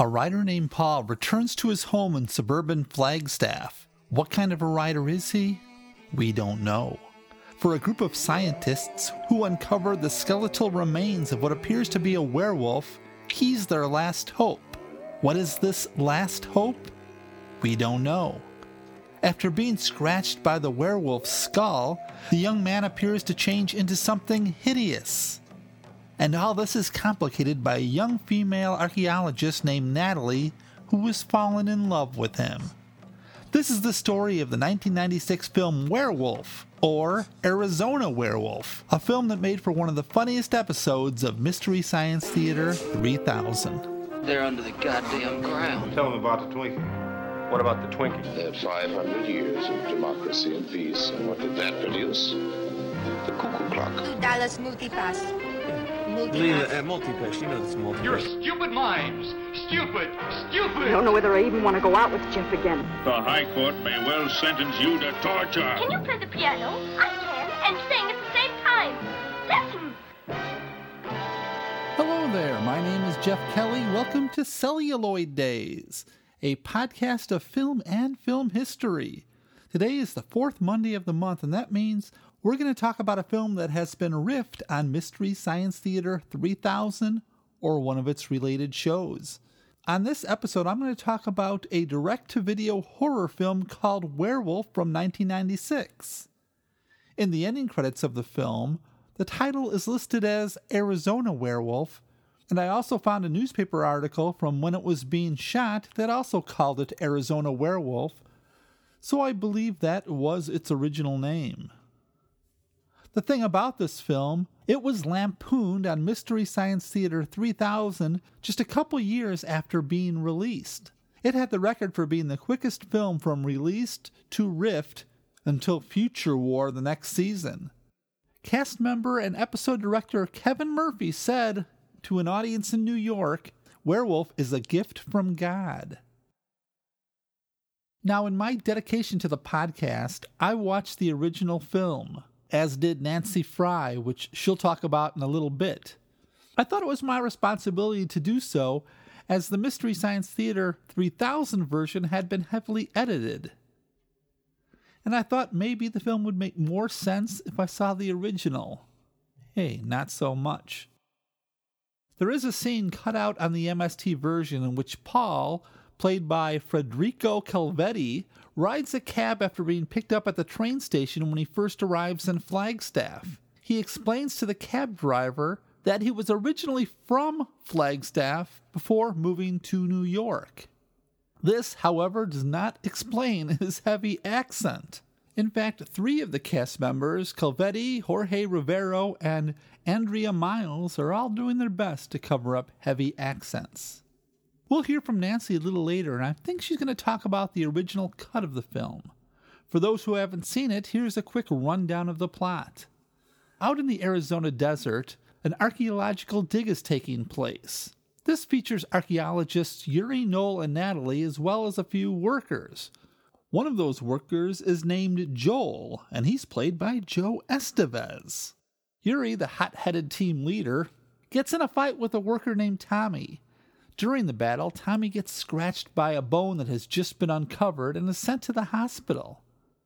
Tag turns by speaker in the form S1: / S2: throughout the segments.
S1: A writer named Paul returns to his home in suburban Flagstaff. What kind of a writer is he? We don't know. For a group of scientists who uncover the skeletal remains of what appears to be a werewolf, he's their last hope. What is this last hope? We don't know. After being scratched by the werewolf's skull, the young man appears to change into something hideous. And all this is complicated by a young female archaeologist named Natalie who has fallen in love with him. This is the story of the 1996 film Werewolf, or Arizona Werewolf, a film that made for one of the funniest episodes of Mystery Science Theater 3000.
S2: They're under the goddamn ground.
S3: Tell them about the Twinkie.
S4: What about the Twinkie?
S5: They had 500 years of democracy and peace. And what did that produce? The cuckoo clock.
S6: Two dollars multi-pass.
S4: Lena,
S6: Multi-pass.
S4: uh, multi-pass. You know this multi
S7: You're stupid minds. Stupid. Stupid.
S8: I don't know whether I even want to go out with Jeff again.
S9: The High Court may well sentence you to torture.
S10: Can you play the piano? I can, and sing at the same time. Listen.
S1: Hello there, my name is Jeff Kelly. Welcome to Celluloid Days, a podcast of film and film history. Today is the fourth Monday of the month, and that means we're going to talk about a film that has been riffed on Mystery Science Theater 3000 or one of its related shows. On this episode, I'm going to talk about a direct to video horror film called Werewolf from 1996. In the ending credits of the film, the title is listed as Arizona Werewolf, and I also found a newspaper article from when it was being shot that also called it Arizona Werewolf, so I believe that was its original name. The thing about this film, it was lampooned on Mystery Science Theater 3000 just a couple years after being released. It had the record for being the quickest film from released to rift until Future War the next season. Cast member and episode director Kevin Murphy said to an audience in New York, Werewolf is a gift from God. Now, in my dedication to the podcast, I watched the original film, as did Nancy Fry, which she'll talk about in a little bit. I thought it was my responsibility to do so, as the Mystery Science Theater 3000 version had been heavily edited. And I thought maybe the film would make more sense if I saw the original. Hey, not so much. There is a scene cut out on the MST version in which Paul, played by Federico Calvetti, rides a cab after being picked up at the train station when he first arrives in Flagstaff. He explains to the cab driver that he was originally from Flagstaff before moving to New York. This, however, does not explain his heavy accent. In fact, three of the cast members, Calvetti, Jorge Rivero, and Andrea Miles, are all doing their best to cover up heavy accents. We'll hear from Nancy a little later, and I think she's going to talk about the original cut of the film. For those who haven't seen it, here's a quick rundown of the plot. Out in the Arizona desert, an archaeological dig is taking place. This features archaeologists Yuri, Noel, and Natalie, as well as a few workers. One of those workers is named Joel, and he's played by Joe Estevez. Yuri, the hot headed team leader, gets in a fight with a worker named Tommy. During the battle, Tommy gets scratched by a bone that has just been uncovered and is sent to the hospital.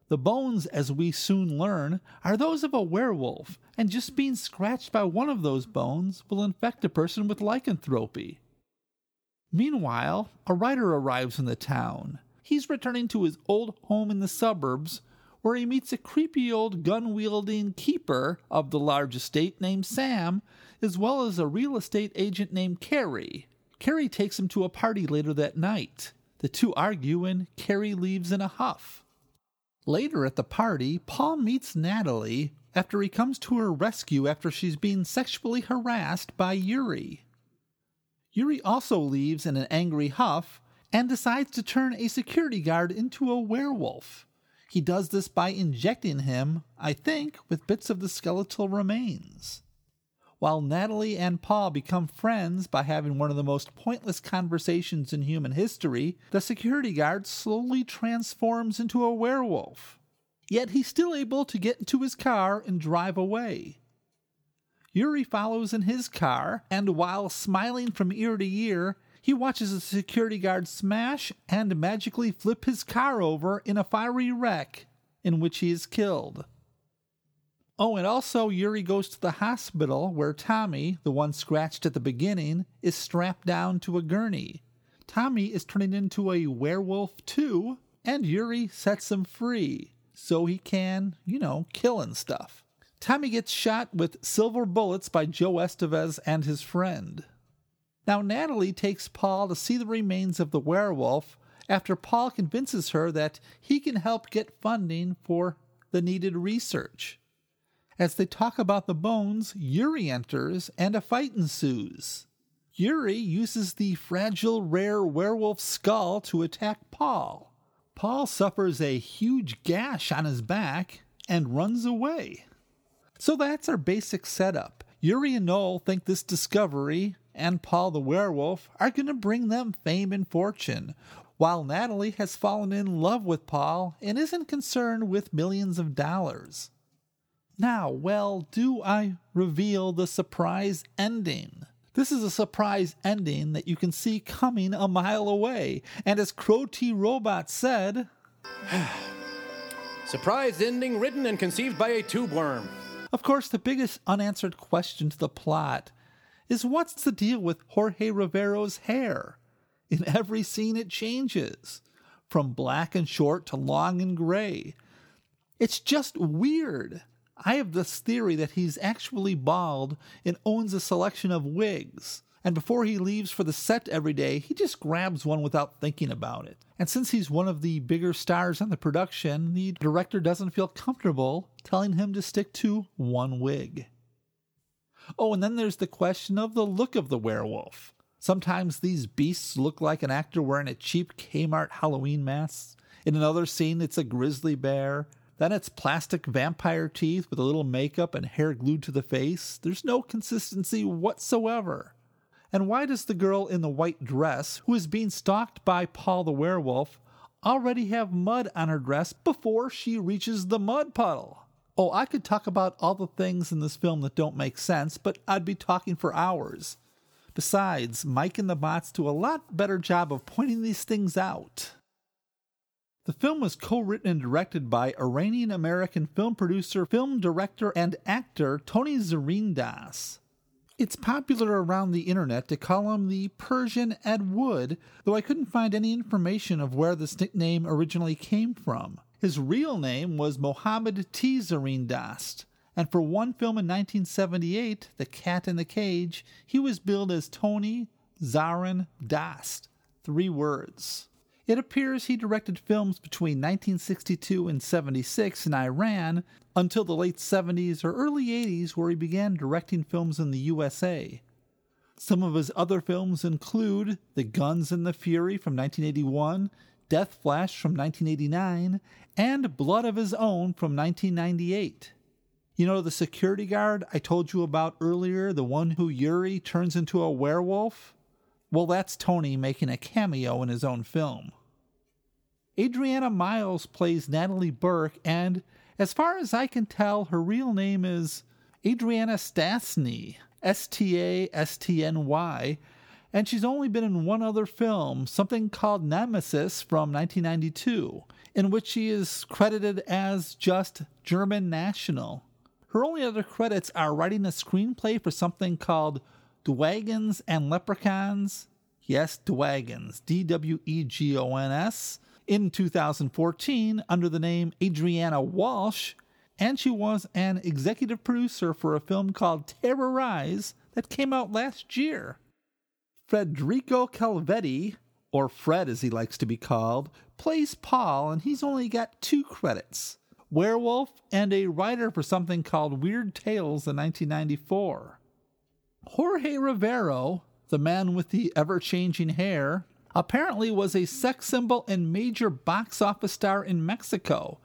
S1: The bones, as we soon learn, are those of a werewolf, and just being scratched by one of those bones will infect a person with lycanthropy. Meanwhile, a writer arrives in the town. He's returning to his old home in the suburbs, where he meets a creepy old gun wielding keeper of the large estate named Sam, as well as a real estate agent named Carrie. Carrie takes him to a party later that night. The two argue, and Carrie leaves in a huff. Later at the party, Paul meets Natalie after he comes to her rescue after she's being sexually harassed by Yuri. Yuri also leaves in an angry huff and decides to turn a security guard into a werewolf. He does this by injecting him, I think, with bits of the skeletal remains. While Natalie and Paul become friends by having one of the most pointless conversations in human history, the security guard slowly transforms into a werewolf. Yet he's still able to get into his car and drive away. Yuri follows in his car, and while smiling from ear to ear, he watches the security guard smash and magically flip his car over in a fiery wreck in which he is killed. Oh, and also Yuri goes to the hospital where Tommy, the one scratched at the beginning, is strapped down to a gurney. Tommy is turning into a werewolf too, and Yuri sets him free so he can, you know, kill and stuff. Tommy gets shot with silver bullets by Joe Estevez and his friend. Now, Natalie takes Paul to see the remains of the werewolf after Paul convinces her that he can help get funding for the needed research. As they talk about the bones, Yuri enters and a fight ensues. Yuri uses the fragile, rare werewolf skull to attack Paul. Paul suffers a huge gash on his back and runs away. So that's our basic setup. Yuri and Noel think this discovery and Paul the werewolf are going to bring them fame and fortune, while Natalie has fallen in love with Paul and isn't concerned with millions of dollars. Now, well, do I reveal the surprise ending? This is a surprise ending that you can see coming a mile away. And as Crow T Robot said,
S6: Surprise ending written and conceived by a tube worm.
S1: Of course, the biggest unanswered question to the plot is what's the deal with Jorge Rivero's hair? In every scene, it changes from black and short to long and gray. It's just weird. I have this theory that he's actually bald and owns a selection of wigs. And before he leaves for the set every day, he just grabs one without thinking about it. And since he's one of the bigger stars in the production, the director doesn't feel comfortable telling him to stick to one wig. Oh, and then there's the question of the look of the werewolf. Sometimes these beasts look like an actor wearing a cheap Kmart Halloween mask. In another scene, it's a grizzly bear. Then it's plastic vampire teeth with a little makeup and hair glued to the face. There's no consistency whatsoever. And why does the girl in the white dress, who is being stalked by Paul the werewolf, already have mud on her dress before she reaches the mud puddle? Oh, I could talk about all the things in this film that don't make sense, but I'd be talking for hours. Besides, Mike and the bots do a lot better job of pointing these things out. The film was co written and directed by Iranian American film producer, film director, and actor Tony Zarindast. It's popular around the internet to call him the Persian Ed Wood, though I couldn't find any information of where this nickname originally came from. His real name was Mohammed T. Zarindast, and for one film in 1978, The Cat in the Cage, he was billed as Tony Zarin Dast, three words. It appears he directed films between 1962 and 76 in Iran until the late 70s or early 80s, where he began directing films in the USA. Some of his other films include The Guns and the Fury from 1981, Death Flash from 1989, and Blood of His Own from 1998. You know, the security guard I told you about earlier, the one who Yuri turns into a werewolf? Well, that's Tony making a cameo in his own film. Adriana Miles plays Natalie Burke, and as far as I can tell, her real name is Adriana Stastny, S T A S T N Y, and she's only been in one other film, something called Nemesis from 1992, in which she is credited as just German national. Her only other credits are writing a screenplay for something called Dwegons and Leprechauns. Yes, Dwegons, D W E G O N S, in 2014 under the name Adriana Walsh, and she was an executive producer for a film called Terrorize that came out last year. Federico Calvetti, or Fred as he likes to be called, plays Paul, and he's only got two credits Werewolf and a writer for something called Weird Tales in 1994. Jorge Rivero, the man with the ever changing hair, apparently was a sex symbol and major box office star in Mexico.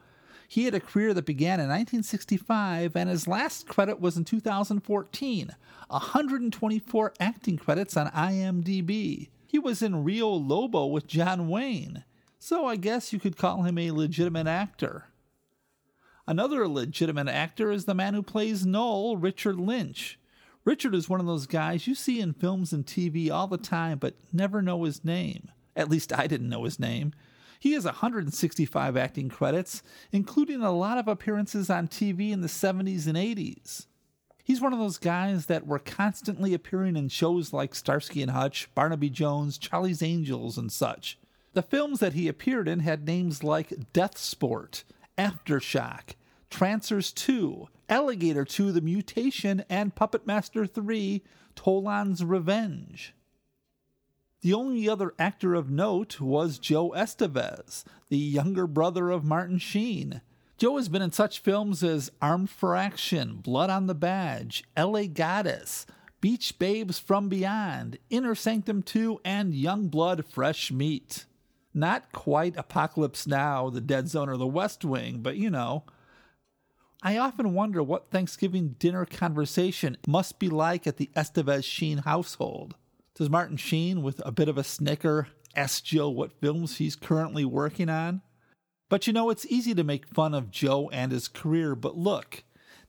S1: He had a career that began in 1965, and his last credit was in 2014 124 acting credits on IMDb. He was in Rio Lobo with John Wayne, so I guess you could call him a legitimate actor. Another legitimate actor is the man who plays Noel, Richard Lynch. Richard is one of those guys you see in films and TV all the time but never know his name. At least I didn't know his name. He has 165 acting credits, including a lot of appearances on TV in the 70s and 80s. He's one of those guys that were constantly appearing in shows like Starsky and Hutch, Barnaby Jones, Charlie's Angels, and such. The films that he appeared in had names like Death Sport, Aftershock, Trancers 2, Alligator 2 The Mutation, and Puppet Master 3 Toulon's Revenge. The only other actor of note was Joe Estevez, the younger brother of Martin Sheen. Joe has been in such films as Armed for Action, Blood on the Badge, LA Goddess, Beach Babes from Beyond, Inner Sanctum 2, and Young Blood Fresh Meat. Not quite Apocalypse Now, The Dead Zone, or The West Wing, but you know. I often wonder what Thanksgiving dinner conversation must be like at the Estevez Sheen household. Does Martin Sheen, with a bit of a snicker, ask Joe what films he's currently working on? But you know, it's easy to make fun of Joe and his career, but look,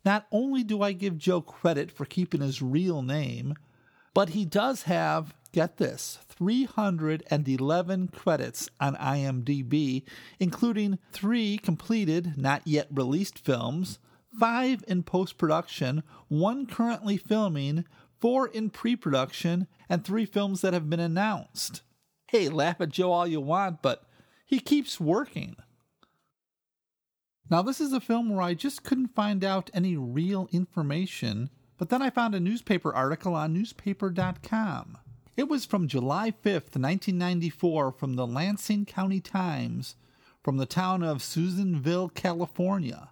S1: not only do I give Joe credit for keeping his real name, but he does have, get this, 311 credits on IMDb, including three completed, not yet released films, five in post production, one currently filming, four in pre production, and three films that have been announced. Hey, laugh at Joe all you want, but he keeps working. Now, this is a film where I just couldn't find out any real information, but then I found a newspaper article on newspaper.com. It was from July 5th, 1994, from the Lassen County Times, from the town of Susanville, California.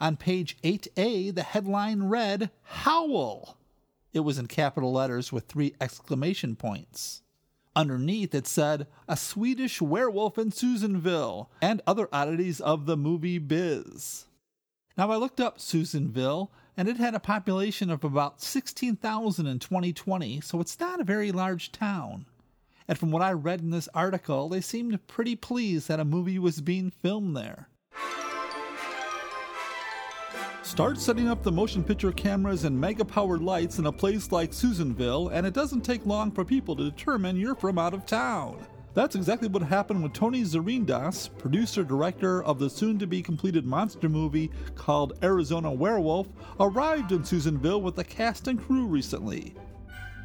S1: On page 8A, the headline read, Howl! It was in capital letters with three exclamation points. Underneath it said, A Swedish Werewolf in Susanville, and other oddities of the movie biz. Now I looked up Susanville, and it had a population of about 16,000 in 2020, so it's not a very large town. And from what I read in this article, they seemed pretty pleased that a movie was being filmed there. Start setting up the motion picture cameras and mega powered lights in a place like Susanville, and it doesn't take long for people to determine you're from out of town. That's exactly what happened when Tony Zarindast, producer director of the soon to be completed monster movie called Arizona Werewolf, arrived in Susanville with the cast and crew recently.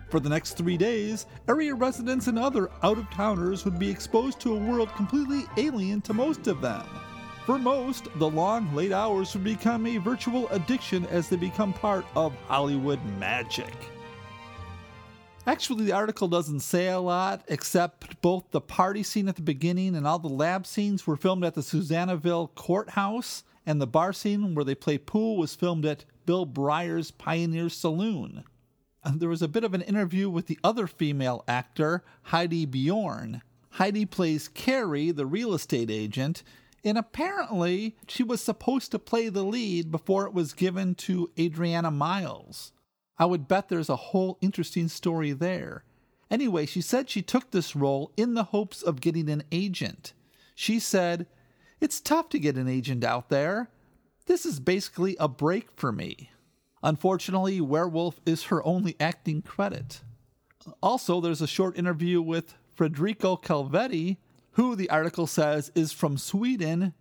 S1: For the next three days, area residents and other out of towners would be exposed to a world completely alien to most of them. For most, the long, late hours would become a virtual addiction as they become part of Hollywood magic. Actually, the article doesn't say a lot, except both the party scene at the beginning and all the lab scenes were filmed at the Susanville Courthouse, and the bar scene where they play pool was filmed at Bill Breyer's Pioneer Saloon. There was a bit of an interview with the other female actor, Heidi Bjorn. Heidi plays Carrie, the real estate agent, and apparently she was supposed to play the lead before it was given to Adriana Miles. I would bet there's a whole interesting story there. Anyway, she said she took this role in the hopes of getting an agent. She said, It's tough to get an agent out there. This is basically a break for me. Unfortunately, Werewolf is her only acting credit. Also, there's a short interview with Federico Calvetti, who the article says is from Sweden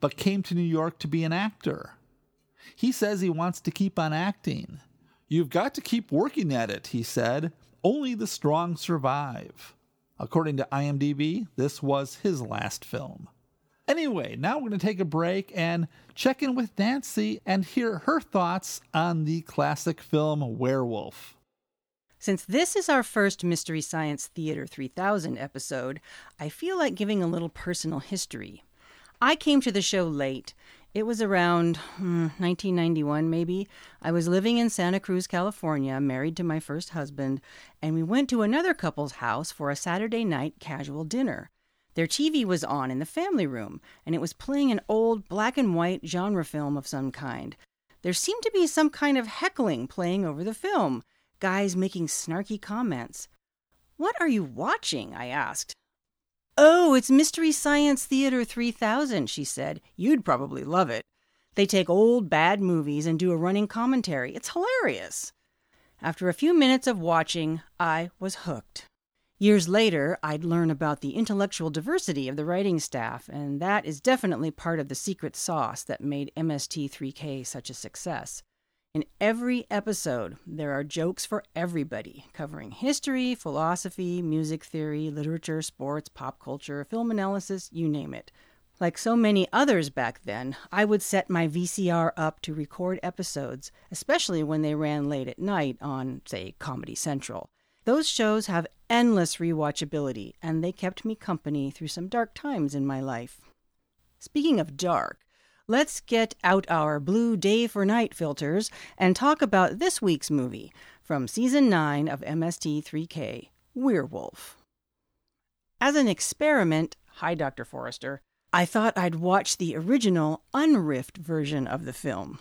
S1: but came to New York to be an actor. He says he wants to keep on acting. You've got to keep working at it, he said. Only the strong survive. According to IMDb, this was his last film. Anyway, now we're going to take a break and check in with Nancy and hear her thoughts on the classic film Werewolf.
S11: Since this is our first Mystery Science Theater 3000 episode, I feel like giving a little personal history. I came to the show late. It was around hmm, 1991, maybe. I was living in Santa Cruz, California, married to my first husband, and we went to another couple's house for a Saturday night casual dinner. Their TV was on in the family room, and it was playing an old black and white genre film of some kind. There seemed to be some kind of heckling playing over the film guys making snarky comments. What are you watching? I asked. Oh, it's Mystery Science Theater 3000, she said. You'd probably love it. They take old bad movies and do a running commentary. It's hilarious. After a few minutes of watching, I was hooked. Years later, I'd learn about the intellectual diversity of the writing staff, and that is definitely part of the secret sauce that made MST3K such a success. In every episode, there are jokes for everybody, covering history, philosophy, music theory, literature, sports, pop culture, film analysis, you name it. Like so many others back then, I would set my VCR up to record episodes, especially when they ran late at night on, say, Comedy Central. Those shows have endless rewatchability, and they kept me company through some dark times in my life. Speaking of dark, let's get out our blue day for night filters and talk about this week's movie from season 9 of MST3K Werewolf. As an experiment, hi, Dr. Forrester, I thought I'd watch the original unriffed version of the film.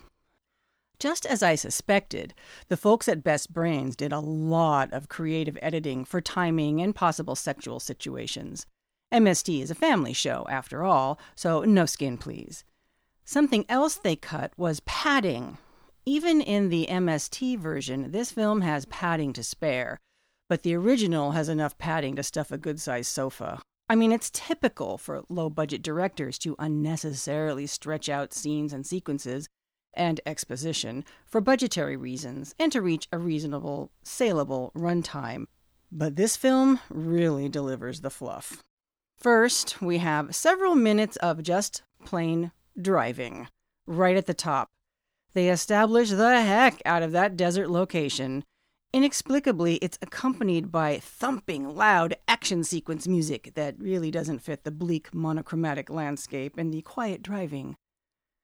S11: Just as I suspected, the folks at Best Brains did a lot of creative editing for timing and possible sexual situations. MST is a family show, after all, so no skin, please. Something else they cut was padding. Even in the MST version, this film has padding to spare, but the original has enough padding to stuff a good sized sofa. I mean, it's typical for low budget directors to unnecessarily stretch out scenes and sequences and exposition for budgetary reasons and to reach a reasonable, saleable runtime. But this film really delivers the fluff. First, we have several minutes of just plain driving, right at the top. They establish the heck out of that desert location. Inexplicably, it's accompanied by thumping, loud action sequence music that really doesn't fit the bleak, monochromatic landscape and the quiet driving.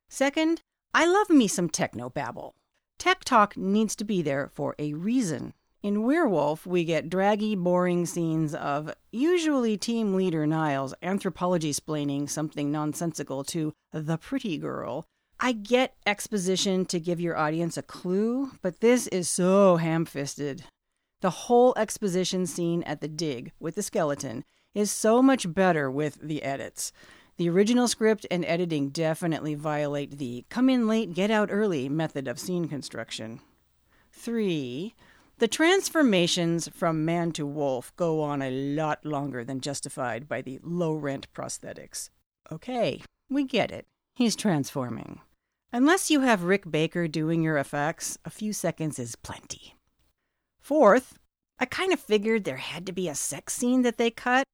S11: Second, I love me some techno babble. Tech talk needs to be there for a reason. In Werewolf, we get draggy, boring scenes of usually team leader Niles anthropology splaining something nonsensical to the pretty girl. I get exposition to give your audience a clue, but this is so ham fisted. The whole exposition scene at the dig with the skeleton is so much better with the edits. The original script and editing definitely violate the come in late, get out early method of scene construction. 3. The transformations from man to wolf go on a lot longer than justified by the low rent prosthetics. Okay, we get it. He's transforming. Unless you have Rick Baker doing your effects, a few seconds is plenty. Fourth, I kind of figured there had to be a sex scene that they cut,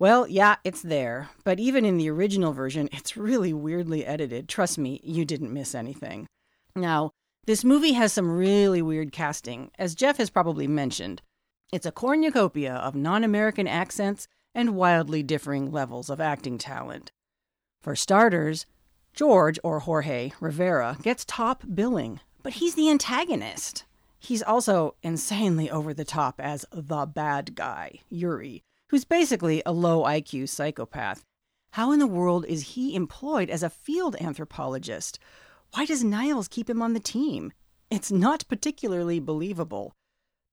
S11: well, yeah, it's there, but even in the original version, it's really weirdly edited. Trust me, you didn't miss anything. Now, this movie has some really weird casting, as Jeff has probably mentioned. It's a cornucopia of non American accents and wildly differing levels of acting talent. For starters, George, or Jorge Rivera, gets top billing, but he's the antagonist. He's also insanely over the top as the bad guy, Yuri, who's basically a low IQ psychopath. How in the world is he employed as a field anthropologist? Why does Niles keep him on the team? It's not particularly believable.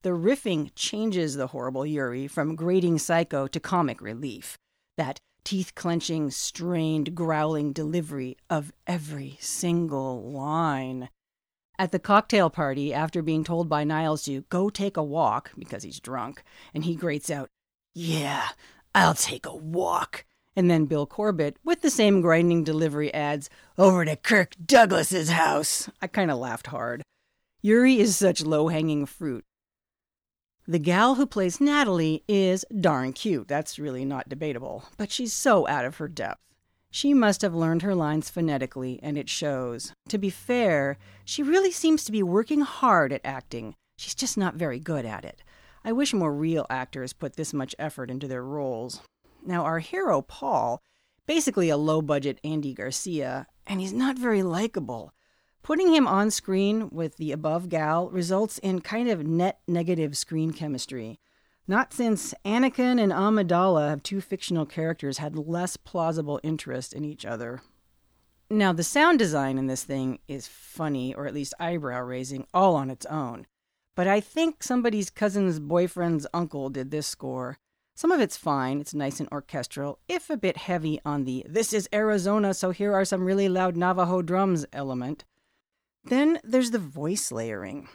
S11: The riffing changes the horrible Yuri from grating psycho to comic relief. That teeth clenching, strained, growling delivery of every single line. At the cocktail party, after being told by Niles to go take a walk because he's drunk, and he grates out, yeah, I'll take a walk. And then Bill Corbett, with the same grinding delivery, adds, Over to Kirk Douglas's house. I kind of laughed hard. Yuri is such low hanging fruit. The gal who plays Natalie is darn cute, that's really not debatable, but she's so out of her depth. She must have learned her lines phonetically, and it shows. To be fair, she really seems to be working hard at acting. She's just not very good at it. I wish more real actors put this much effort into their roles. Now, our hero, Paul, basically a low budget Andy Garcia, and he's not very likable. Putting him on screen with the above gal results in kind of net negative screen chemistry. Not since Anakin and Amidala have two fictional characters had less plausible interest in each other. Now, the sound design in this thing is funny, or at least eyebrow raising, all on its own. But I think somebody's cousin's boyfriend's uncle did this score. Some of it's fine, it's nice and orchestral, if a bit heavy on the this is Arizona, so here are some really loud Navajo drums element. Then there's the voice layering.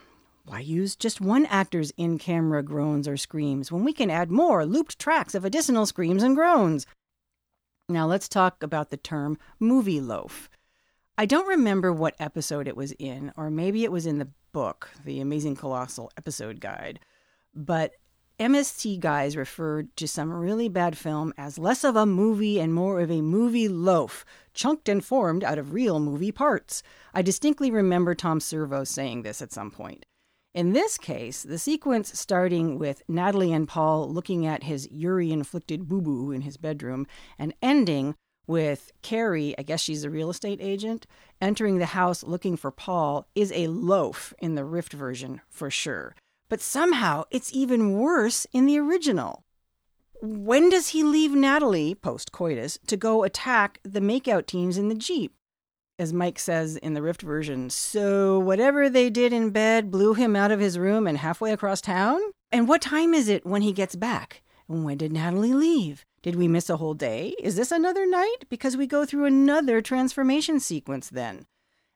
S11: Why use just one actor's in camera groans or screams when we can add more looped tracks of additional screams and groans? Now let's talk about the term movie loaf. I don't remember what episode it was in, or maybe it was in the book, The Amazing Colossal Episode Guide, but MST guys referred to some really bad film as less of a movie and more of a movie loaf, chunked and formed out of real movie parts. I distinctly remember Tom Servo saying this at some point. In this case, the sequence starting with Natalie and Paul looking at his Yuri inflicted boo boo in his bedroom and ending with Carrie, I guess she's a real estate agent, entering the house looking for Paul is a loaf in the Rift version for sure. But somehow it's even worse in the original. When does he leave Natalie, post coitus, to go attack the makeout teams in the Jeep? As Mike says in the Rift version, so whatever they did in bed blew him out of his room and halfway across town? And what time is it when he gets back? And when did Natalie leave? Did we miss a whole day? Is this another night? Because we go through another transformation sequence then.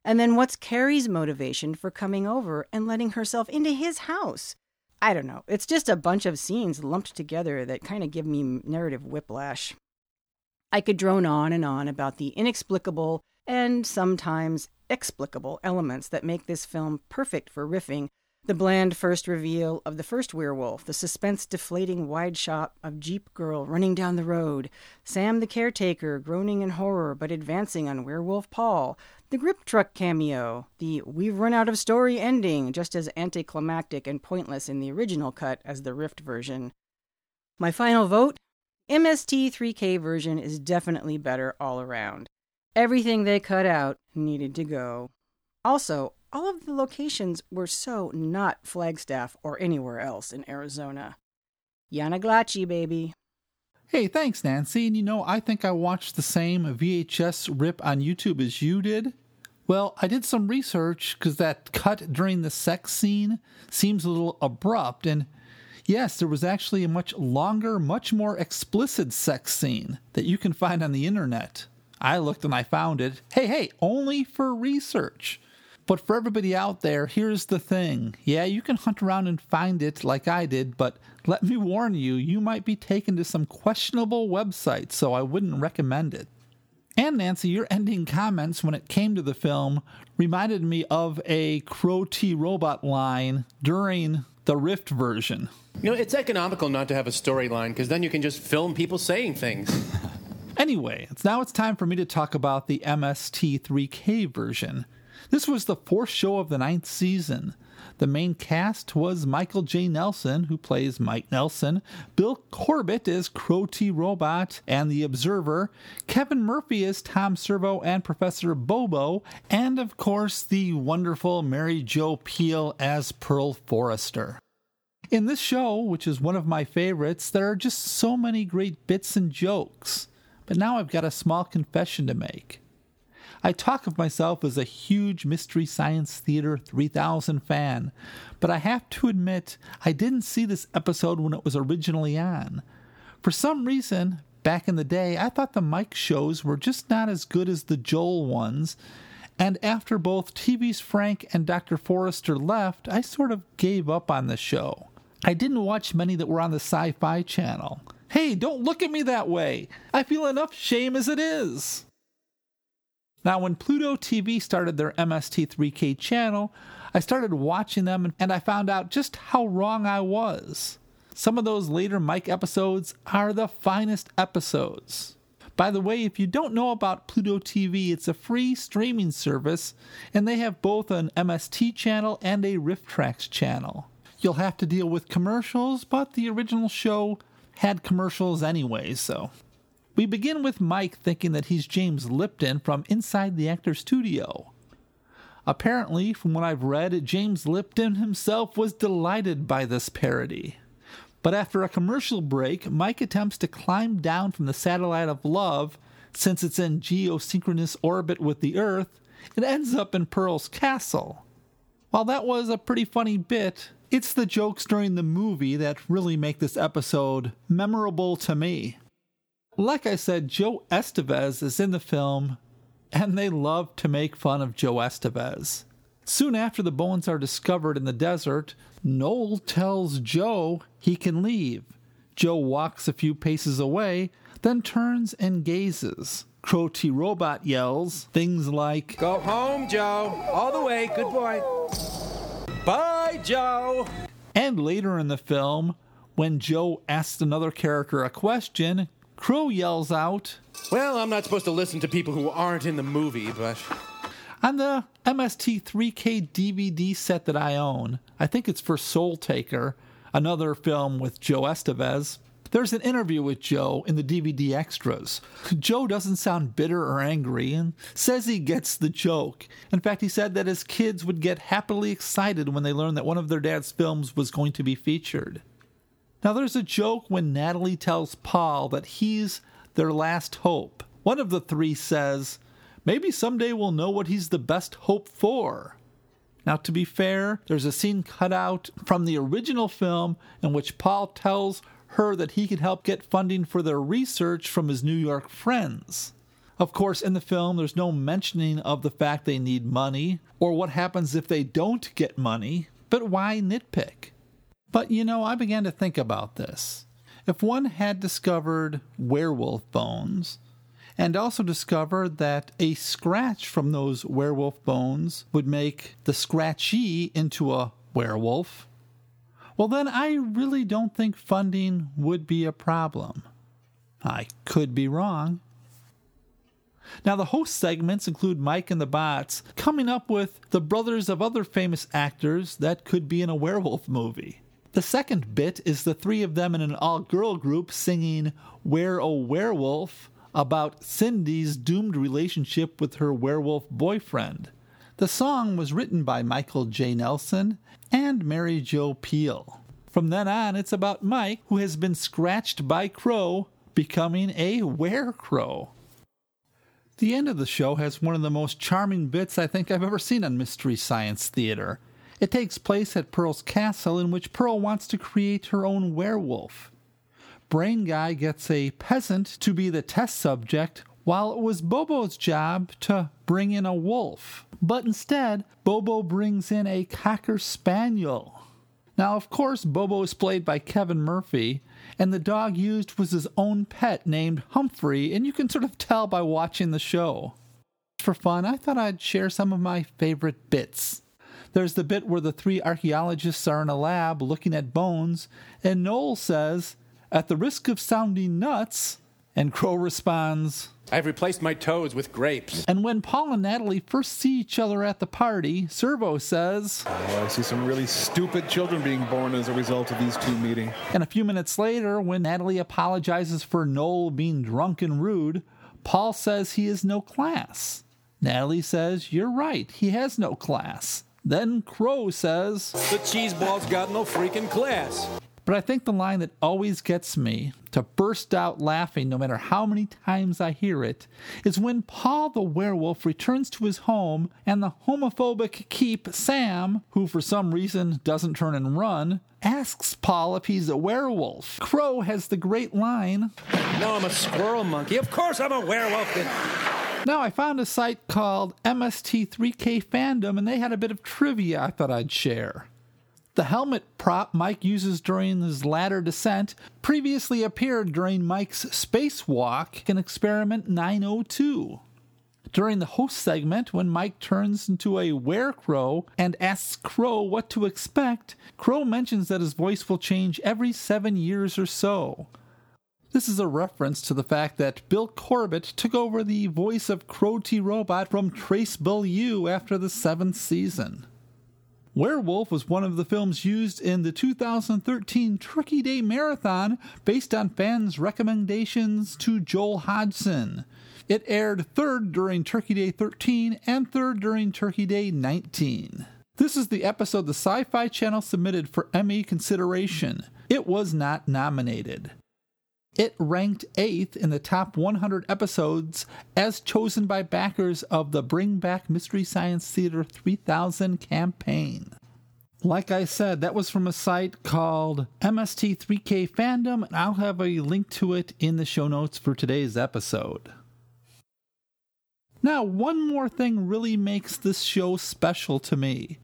S11: And then what's Carrie's motivation for coming over and letting herself into his house? I don't know. It's just a bunch of scenes lumped together that kind of give me narrative whiplash. I could drone on and on about the inexplicable and sometimes explicable elements that make this film perfect for riffing the bland first reveal of the first werewolf, the suspense deflating wide shot of Jeep Girl running down the road, Sam the caretaker groaning in horror but advancing on Werewolf Paul, the grip truck cameo, the we've run out of story ending, just as anticlimactic and pointless in the original cut as the Rift version. My final vote MST 3K version is definitely better all around. Everything they cut out needed to go. Also, all of the locations were so not Flagstaff or anywhere else in Arizona. Yana Glachi, baby.
S1: Hey, thanks, Nancy. And you know, I think I watched the same VHS rip on YouTube as you did. Well, I did some research because that cut during the sex scene seems a little abrupt, and yes, there was actually a much longer, much more explicit sex scene that you can find on the internet. I looked and I found it. Hey, hey, only for research. But for everybody out there, here's the thing. Yeah, you can hunt around and find it like I did, but let me warn you, you might be taken to some questionable website, so I wouldn't recommend it. And Nancy, your ending comments when it came to the film reminded me of a Crow T robot line during the Rift version.
S6: You know, it's economical not to have a storyline because then you can just film people saying things.
S1: anyway, it's now it's time for me to talk about the MST3K version. This was the fourth show of the ninth season. The main cast was Michael J. Nelson, who plays Mike Nelson, Bill Corbett as Crow T. Robot and the Observer, Kevin Murphy as Tom Servo and Professor Bobo, and of course the wonderful Mary Jo Pehl as Pearl Forrester. In this show, which is one of my favorites, there are just so many great bits and jokes. But now I've got a small confession to make. I talk of myself as a huge Mystery Science Theater 3000 fan, but I have to admit I didn't see this episode when it was originally on. For some reason, back in the day, I thought the Mike shows were just not as good as the Joel ones, and after both TV's Frank and Dr. Forrester left, I sort of gave up on the show. I didn't watch many that were on the Sci Fi channel. Hey, don't look at me that way! I feel enough shame as it is! Now, when Pluto TV started their MST3K channel, I started watching them and I found out just how wrong I was. Some of those later Mike episodes are the finest episodes. By the way, if you don't know about Pluto TV, it's a free streaming service, and they have both an MST channel and a RiffTrax channel. You'll have to deal with commercials, but the original show had commercials anyway, so we begin with Mike thinking that he's James Lipton from inside the actor studio. Apparently, from what I've read, James Lipton himself was delighted by this parody. But after a commercial break, Mike attempts to climb down from the satellite of love, since it's in geosynchronous orbit with the Earth, and ends up in Pearl's castle. While that was a pretty funny bit, it's the jokes during the movie that really make this episode memorable to me. Like I said, Joe Estevez is in the film, and they love to make fun of Joe Estevez. Soon after the bones are discovered in the desert, Noel tells Joe he can leave. Joe walks a few paces away, then turns and gazes. Crow T Robot yells things like,
S6: Go home, Joe. All the way. Good boy. Bye, Joe.
S1: And later in the film, when Joe asks another character a question, Crow yells out,
S6: Well, I'm not supposed to listen to people who aren't in the movie, but.
S1: On the MST3K DVD set that I own, I think it's for Soul Taker, another film with Joe Estevez. There's an interview with Joe in the DVD extras. Joe doesn't sound bitter or angry and says he gets the joke. In fact, he said that his kids would get happily excited when they learned that one of their dad's films was going to be featured. Now, there's a joke when Natalie tells Paul that he's their last hope. One of the three says, Maybe someday we'll know what he's the best hope for. Now, to be fair, there's a scene cut out from the original film in which Paul tells her that he can help get funding for their research from his New York friends. Of course, in the film, there's no mentioning of the fact they need money or what happens if they don't get money, but why nitpick? But you know, I began to think about this. If one had discovered werewolf bones, and also discovered that a scratch from those werewolf bones would make the scratchy into a werewolf, well, then I really don't think funding would be a problem. I could be wrong. Now, the host segments include Mike and the Bots coming up with the brothers of other famous actors that could be in a werewolf movie. The second bit is the three of them in an all girl group singing Where a Werewolf about Cindy's doomed relationship with her werewolf boyfriend. The song was written by Michael J. Nelson and Mary Jo Pehl. From then on, it's about Mike, who has been scratched by Crow, becoming a werecrow. The end of the show has one of the most charming bits I think I've ever seen on Mystery Science Theater. It takes place at Pearl's castle, in which Pearl wants to create her own werewolf. Brain Guy gets a peasant to be the test subject, while it was Bobo's job to bring in a wolf. But instead, Bobo brings in a Cocker Spaniel. Now, of course, Bobo is played by Kevin Murphy, and the dog used was his own pet named Humphrey, and you can sort of tell by watching the show. For fun, I thought I'd share some of my favorite bits. There's the bit where the three archaeologists are in a lab looking at bones, and Noel says, At the risk of sounding nuts, and Crow responds,
S6: I've replaced my toes with grapes.
S1: And when Paul and Natalie first see each other at the party, Servo says,
S12: oh, I see some really stupid children being born as a result of these two meeting.
S1: And a few minutes later, when Natalie apologizes for Noel being drunk and rude, Paul says he has no class. Natalie says, You're right, he has no class. Then Crow says,
S4: The cheeseball's got no freaking class.
S1: But I think the line that always gets me to burst out laughing no matter how many times I hear it is when Paul the werewolf returns to his home and the homophobic keep, Sam, who for some reason doesn't turn and run, asks Paul if he's a werewolf. Crow has the great line
S6: No, I'm a squirrel monkey. Of course I'm a werewolf.
S1: Now, I found a site called MST3K Fandom, and they had a bit of trivia I thought I'd share. The helmet prop Mike uses during his ladder descent previously appeared during Mike's spacewalk in Experiment 902. During the host segment, when Mike turns into a werecrow and asks Crow what to expect, Crow mentions that his voice will change every seven years or so. This is a reference to the fact that Bill Corbett took over the voice of Crow T Robot from Trace Beaulieu after the seventh season. Werewolf was one of the films used in the 2013 Turkey Day Marathon based on fans' recommendations to Joel Hodgson. It aired third during Turkey Day 13 and third during Turkey Day 19. This is the episode the Sci Fi Channel submitted for Emmy consideration. It was not nominated. It ranked 8th in the top 100 episodes as chosen by backers of the Bring Back Mystery Science Theater 3000 campaign. Like I said, that was from a site called MST3K Fandom, and I'll have a link to it in the show notes for today's episode. Now, one more thing really makes this show special to me.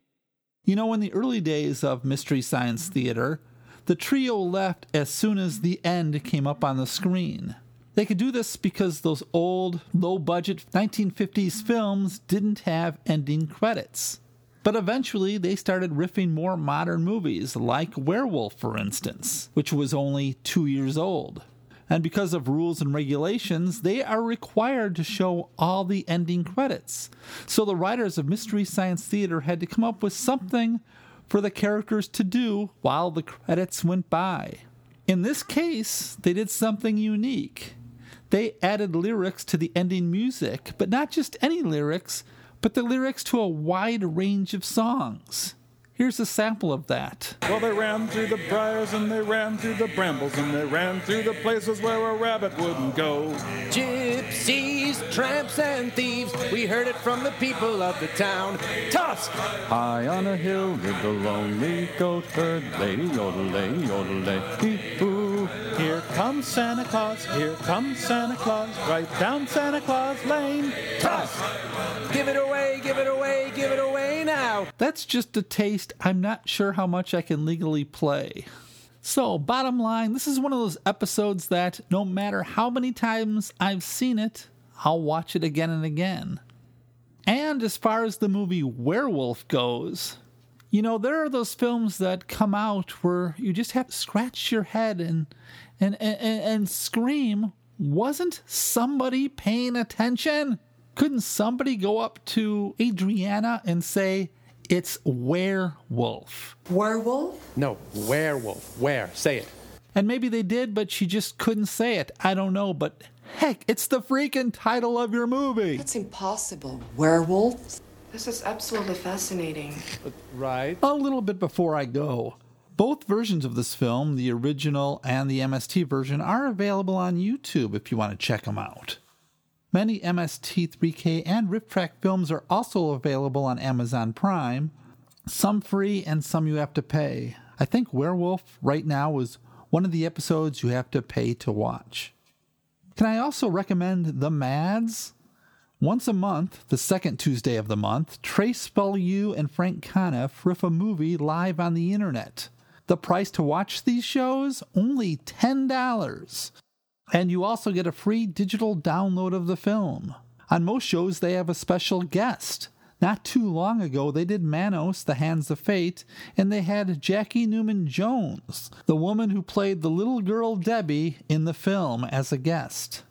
S1: You know, in the early days of Mystery Science Theater, the trio left as soon as the end came up on the screen. They could do this because those old, low budget 1950s films didn't have ending credits. But eventually, they started riffing more modern movies, like Werewolf, for instance, which was only two years old. And because of rules and regulations, they are required to show all the ending credits. So the writers of Mystery Science Theater had to come up with something for the characters to do while the credits went by. In this case, they did something unique. They added lyrics to the ending music, but not just any lyrics, but the lyrics to a wide range of songs. Here's a sample of that.
S12: Well, they ran through the briars and they ran through the brambles and they ran through the places where a rabbit wouldn't go.
S6: Gypsies, tramps, and thieves, we heard it from the people of the town. Tusk!
S13: High on a hill lived a lonely goat herd, lady yodelay, oh, yodelay, oh, hee-hoo.
S12: Here comes Santa Claus, here comes Santa Claus, right down Santa Claus Lane.
S6: Toss! Give it away, give it away, give it away now.
S1: That's just a taste I'm not sure how much I can legally play. So, bottom line, this is one of those episodes that no matter how many times I've seen it, I'll watch it again and again. And as far as the movie Werewolf goes, you know, there are those films that come out where you just have to scratch your head and and and, and scream, wasn't somebody paying attention? Couldn't somebody go up to Adriana and say, it's werewolf.
S14: Werewolf?
S6: No, werewolf. Where? Say it.
S1: And maybe they did, but she just couldn't say it. I don't know, but heck, it's the freaking title of your movie.
S14: That's impossible. Werewolves?
S15: This is absolutely fascinating.
S6: Right.
S1: A little bit before I go. Both versions of this film, the original and the MST version, are available on YouTube if you want to check them out. Many MST3K and RiffTrax films are also available on Amazon Prime, some free and some you have to pay. I think Werewolf right now is one of the episodes you have to pay to watch. Can I also recommend The Mads? Once a month, the second Tuesday of the month, Trace Beaulieu and Frank Conniff riff a movie live on the internet. The price to watch these shows? Only $10. And you also get a free digital download of the film. On most shows, they have a special guest. Not too long ago, they did Manos, The Hands of Fate, and they had Jackey Neyman Jones, the woman who played the little girl Debbie in the film, as a guest.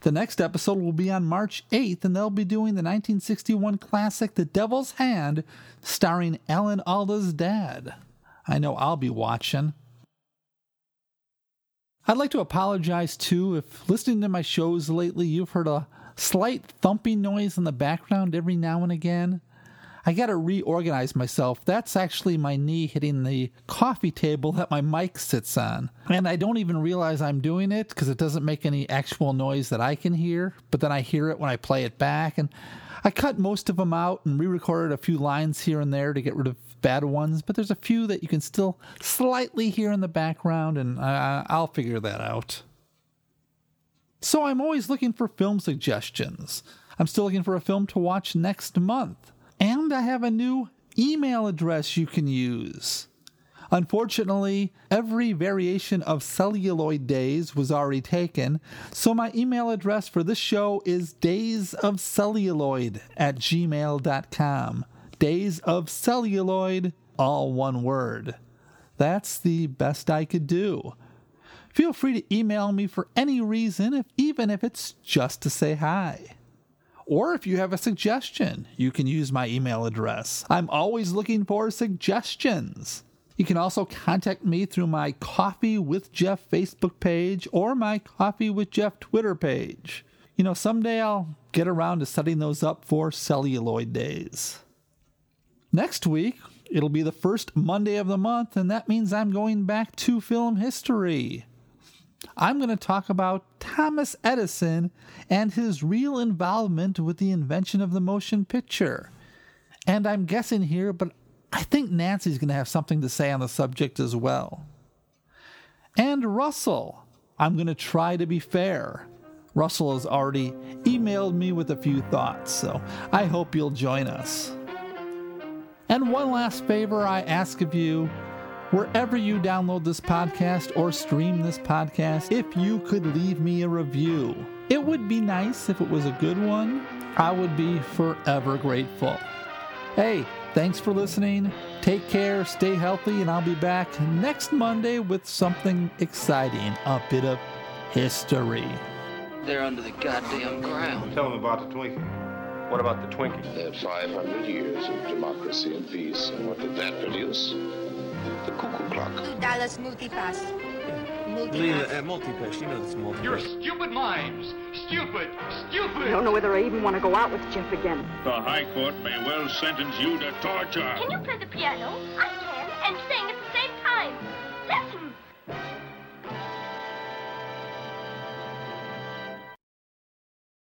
S1: The next episode will be on March 8th, and they'll be doing the 1961 classic The Devil's Hand, starring Alan Alda's dad. I know I'll be watching. I'd like to apologize too if listening to my shows lately you've heard a slight thumping noise in the background every now and again. I got to reorganize myself. That's actually my knee hitting the coffee table that my mic sits on. And I don't even realize I'm doing it because it doesn't make any actual noise that I can hear, but then I hear it when I play it back. And I cut most of them out and re recorded a few lines here and there to get rid of bad ones, but there's a few that you can still slightly hear in the background, and I, I'll figure that out. So I'm always looking for film suggestions. I'm still looking for a film to watch next month. And I have a new email address you can use. Unfortunately, every variation of celluloid days was already taken, so my email address for this show is daysofcelluloid at gmail.com. Days of Celluloid, all one word. That's the best I could do. Feel free to email me for any reason, if, even if it's just to say hi. Or if you have a suggestion, you can use my email address. I'm always looking for suggestions. You can also contact me through my Coffee with Jeff Facebook page or my Coffee with Jeff Twitter page. You know, someday I'll get around to setting those up for celluloid days. Next week, it'll be the first Monday of the month, and that means I'm going back to film history. I'm going to talk about Thomas Edison and his real involvement with the invention of the motion picture. And I'm guessing here, but I think Nancy's going to have something to say on the subject as well. And Russell, I'm going to try to be fair. Russell has already emailed me with a few thoughts, so I hope you'll join us. And one last favor I ask of you wherever you download this podcast or stream this podcast, if you could leave me a review. It would be nice if it was a good one. I would be forever grateful. Hey, thanks for listening. Take care, stay healthy, and I'll be back next Monday with something exciting a bit of history.
S2: They're under the goddamn ground.
S3: Tell them about the Twinkie.
S9: What about the Twinkie?
S5: They had 500 years of democracy and peace. And what did that produce? The cuckoo clock.
S10: Two dollars multi-pass.
S6: Leeloo, uh, multi-pass. You know this multi
S7: You're stupid mimes. Stupid. Stupid.
S8: I don't know whether I even want to go out with Jeff again.
S9: The High Court may well sentence you to torture.
S10: Can you play the piano? I can, and sing at the same time.